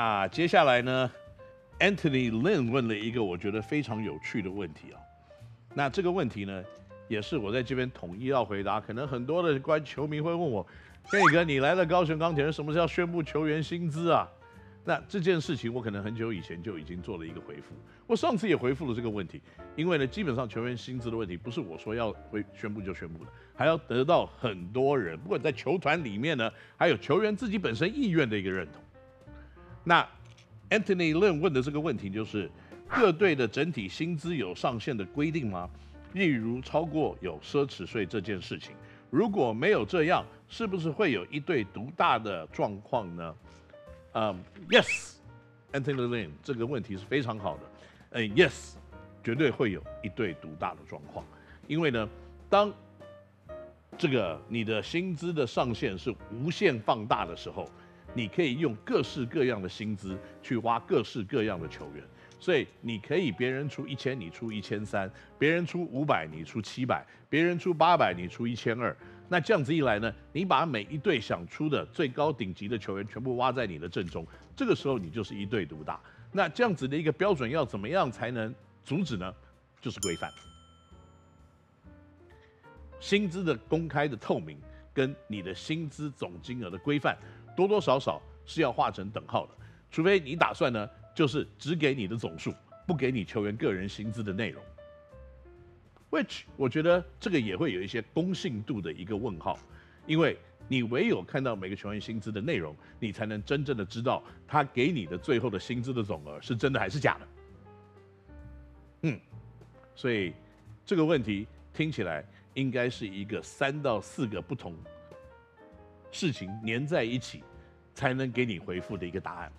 那接下来呢，Anthony Lin 问了一个我觉得非常有趣的问题啊。那这个问题呢，也是我在这边统一要回答。可能很多的关球迷会问我天宇哥，你来了高雄钢铁人，什么时候要宣布球员薪资啊？那这件事情我可能很久以前就已经做了一个回复。我上次也回复了这个问题，因为呢，基本上球员薪资的问题不是我说要会宣布就宣布的，还要得到很多人，不管在球团里面呢，还有球员自己本身意愿的一个认同。那 Anthony Lin 问的这个问题就是，各队的整体薪资有上限的规定吗？例如超过有奢侈税这件事情，如果没有这样，是不是会有一队独大的状况呢？嗯、Yes，Anthony Lin 这个问题是非常好的。嗯，Yes，绝对会有一队独大的状况，因为呢，当这个你的薪资的上限是无限放大的时候，你可以用各式各样的薪资去挖各式各样的球员，所以你可以别人出一千，你出一千三；别人出五百，你出七百；别人出八百，你出一千二。那这样子一来呢，你把每一队想出的最高顶级的球员全部挖在你的阵中，这个时候你就是一队独大。那这样子的一个标准要怎么样才能阻止呢？就是规范，薪资的公开的透明跟你的薪资总金额的规范，多多少少是要画成等号的。除非你打算呢，就是只给你的总数，不给你球员个人薪资的内容。which 我觉得这个也会有一些公信度的一个问号，因为你唯有看到每个球员薪资的内容，你才能真正的知道他给你的最后的薪资的总额是真的还是假的。嗯，所以这个问题听起来应该是一个三到四个不同事情粘在一起才能给你回复的一个答案。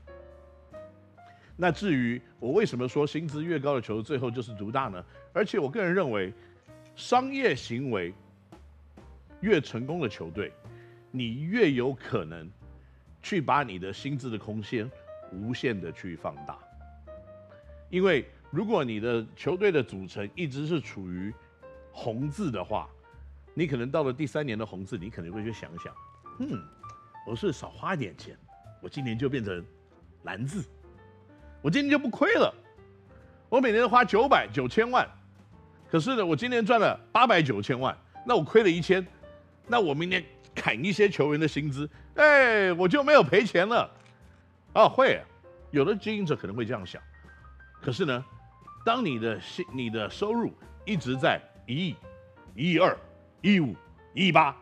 那至于我为什么说薪资越高的球最后就是独大呢？而且我个人认为，商业行为越成功的球队，你越有可能去把你的薪资的空间无限的去放大。因为如果你的球队的组成一直是处于红字的话，你可能到了第三年的红字，你可能会去想想，嗯，我是少花一点钱，我今年就变成蓝字。我今年就不亏了，我每年花九百九千万，可是呢，我今年赚了八百九千万，那我亏了一千，那我明年砍一些球员的薪资，哎，我就没有赔钱了。啊，会，有的经营者可能会这样想，可是呢，当你的薪、你的收入一直在一亿、一亿二、一亿五、一亿八、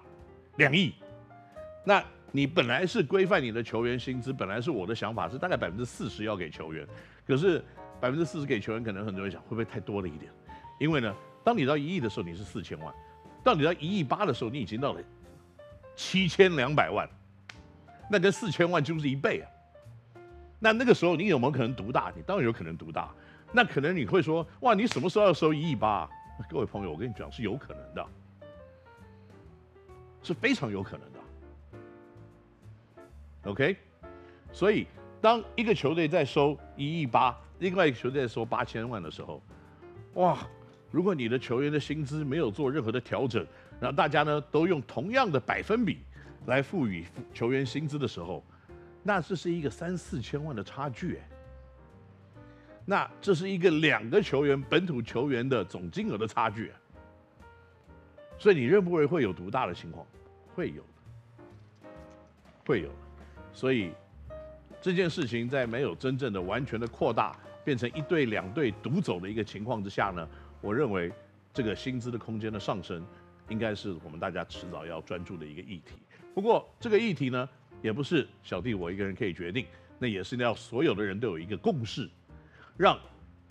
两亿，那。你本来是规范你的球员薪资，本来是我的想法是大概百分之四十要给球员，可是百分之四十给球员，可能很多人想会不会太多了一点？因为呢，当你到一亿的时候，你是四千万；当你到一亿八的时候，你已经到了七千两百万，那跟四千万就是一倍啊。那那个时候你有没有可能独大？你当然有可能独大。那可能你会说，哇，你什么时候要收一亿八？各位朋友，我跟你讲是有可能的，是非常有可能的。OK，所以当一个球队在收一亿八，另外一个球队在收八千万的时候，哇！如果你的球员的薪资没有做任何的调整，然后大家呢都用同样的百分比来赋予球员薪资的时候，那这是一个三四千万的差距哎。那这是一个两个球员本土球员的总金额的差距，所以你认不认为会有独大的情况？会有，会有。所以这件事情在没有真正的完全的扩大，变成一队两队独走的一个情况之下呢，我认为这个薪资的空间的上升，应该是我们大家迟早要专注的一个议题。不过这个议题呢，也不是小弟我一个人可以决定，那也是要所有的人都有一个共识，让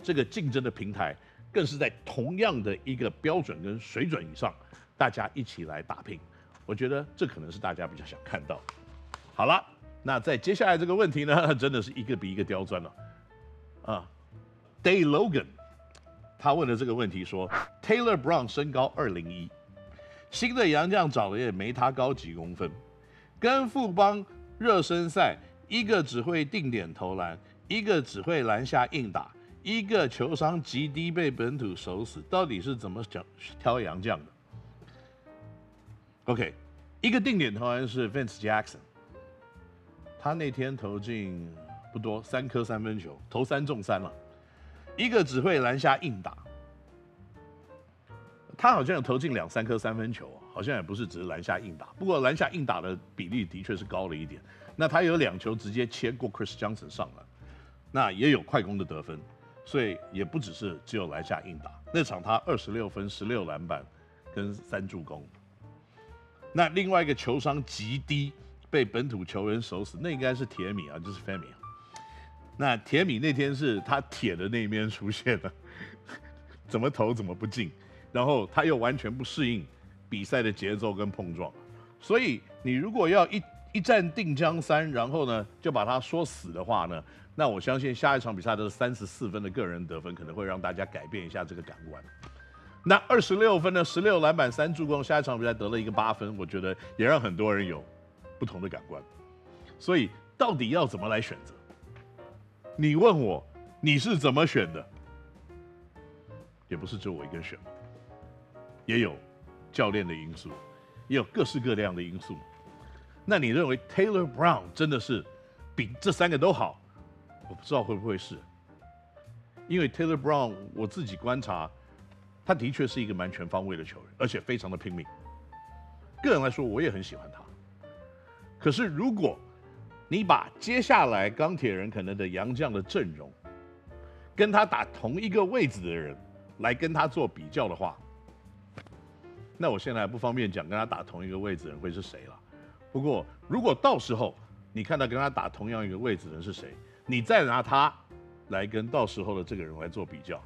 这个竞争的平台更是在同样的一个标准跟水准以上，大家一起来打拼。我觉得这可能是大家比较想看到。好了。那在接下来这个问题呢，真的是一个比一个刁钻了，啊，Day Logan，他问的这个问题说，Taylor Brown 身高二零一，新的洋将长得也没他高几公分，跟富邦热身赛，一个只会定点投篮，一个只会篮下硬打，一个球商极低被本土守死，到底是怎么讲挑洋将的？OK，一个定点投篮是 Vince Jackson。他那天投进不多，三颗三分球，投三中三了。一个只会篮下硬打，他好像有投进两三颗三分球，好像也不是只是篮下硬打。不过篮下硬打的比例的确是高了一点。那他有两球直接切过 Chris Johnson 上篮，那也有快攻的得分，所以也不只是只有篮下硬打。那场他二十六分、十六篮板跟三助攻。那另外一个球商极低，被本土球员守死，那应该是铁米啊，就是 Femi。那铁米那天是他铁的那一面出现了，怎么投怎么不进，然后他又完全不适应比赛的节奏跟碰撞，所以你如果要一一战定江山，然后呢就把他说死的话呢，那我相信下一场比赛的三十四分的个人得分可能会让大家改变一下这个感官。那二十六分呢，十六篮板三助攻，下一场比赛得了一个八分，我觉得也让很多人有不同的感官。所以到底要怎么来选择？你问我你是怎么选的？也不是只有我一个人选，也有教练的因素，也有各式各样的因素。那你认为 Taylor Brown 真的是比这三个都好？我不知道会不会是，因为 Taylor Brown 我自己观察，他的确是一个蛮全方位的球员，而且非常的拼命。个人来说，我也很喜欢他。可是如果你把接下来钢铁人可能的杨将的阵容，跟他打同一个位置的人来跟他做比较的话，那我现在不方便讲跟他打同一个位置的人会是谁了。不过，如果到时候你看到跟他打同样一个位置的人是谁，你再拿他来跟到时候的这个人来做比较，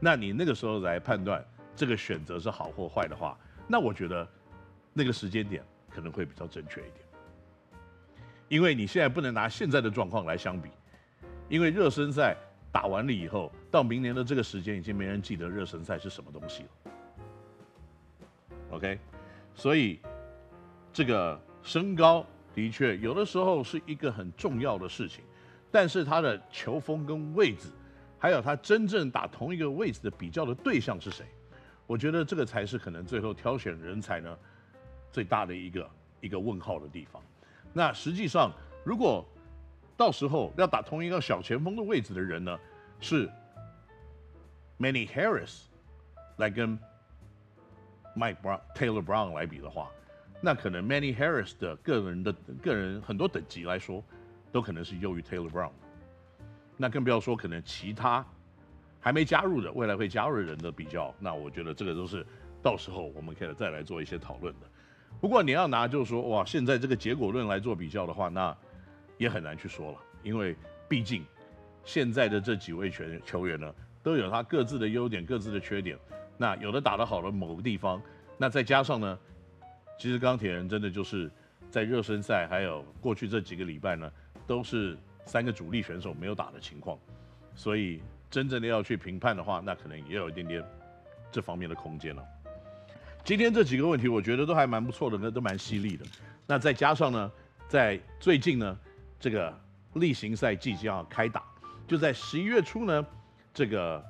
那你那个时候来判断这个选择是好或坏的话，那我觉得那个时间点可能会比较正确一点。因为你现在不能拿现在的状况来相比，因为热身赛打完了以后，到明年的这个时间已经没人记得热身赛是什么东西了。OK，所以这个。身高的确有的时候是一个很重要的事情，但是他的球风跟位置，还有他真正打同一个位置的比较的对象是谁，我觉得这个才是可能最后挑选人才呢最大的一个一个问号的地方。那实际上，如果到时候要打同一个小前锋的位置的人呢，是 Many Harris 来跟 Mike Brown、Taylor Brown 来比的话。那可能 Manny Harris 的个人的个人很多等级来说，都可能是优于 Taylor Brown。那更不要说可能其他还没加入的未来会加入的人的比较，那我觉得这个都是到时候我们可以再来做一些讨论的。不过你要拿就是说哇，现在这个结果论来做比较的话，那也很难去说了，因为毕竟现在的这几位球球员呢，都有他各自的优点、各自的缺点。那有的打得好的某个地方，那再加上呢。其实钢铁人真的就是在热身赛，还有过去这几个礼拜呢，都是三个主力选手没有打的情况，所以真正的要去评判的话，那可能也有一点点这方面的空间了。今天这几个问题，我觉得都还蛮不错的，那都蛮犀利的。那再加上呢，在最近呢，这个例行赛即将要开打，就在十一月初呢，这个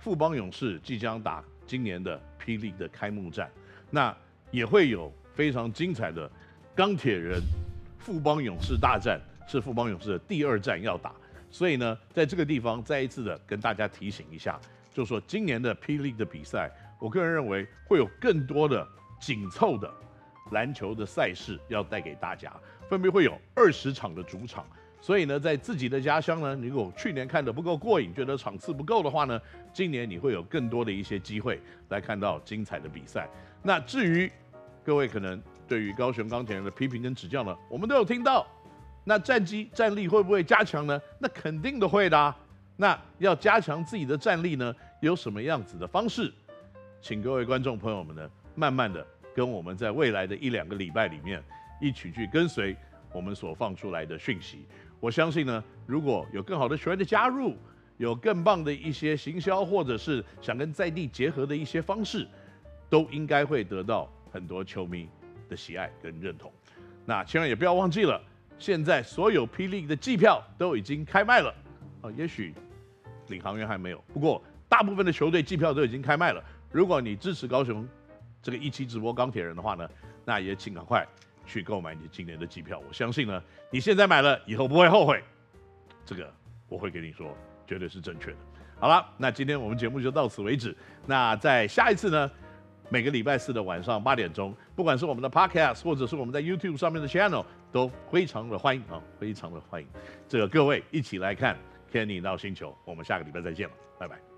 富邦勇士即将打今年的霹雳的开幕战，那也会有。非常精彩的钢铁人富邦勇士大战，是富邦勇士的第二战要打，所以呢，在这个地方再一次的跟大家提醒一下，就说今年的霹雳的比赛，我个人认为会有更多的紧凑的篮球的赛事要带给大家，分别会有二十场的主场，所以呢，在自己的家乡呢，如果去年看的不够过瘾，觉得场次不够的话呢，今年你会有更多的一些机会来看到精彩的比赛。那至于各位可能对于高雄钢铁人的批评跟指教呢，我们都有听到。那战绩战力会不会加强呢？那肯定的会的啊。那要加强自己的战力呢，有什么样子的方式？请各位观众朋友们呢，慢慢的跟我们在未来的一两个礼拜里面，一起去跟随我们所放出来的讯息。我相信呢，如果有更好的球员的加入，有更棒的一些行销，或者是想跟在地结合的一些方式，都应该会得到。很多球迷的喜爱跟认同，那千万也不要忘记了，现在所有霹雳的季票都已经开卖了，啊，也许领航员还没有，不过大部分的球队季票都已经开卖了。如果你支持高雄这个一期直播钢铁人的话呢，那也请赶快去购买你今年的机票。我相信呢，你现在买了以后不会后悔。这个我会跟你说，绝对是正确的。好了，那今天我们节目就到此为止。那在下一次呢，每个礼拜四的晚上八点钟，不管是我们的 Podcast 或者是我们在 YouTube 上面的 Channel，都非常的欢迎啊，非常的欢迎。这个各位一起来看 Kenny NOW 星球，我们下个礼拜再见了，拜拜。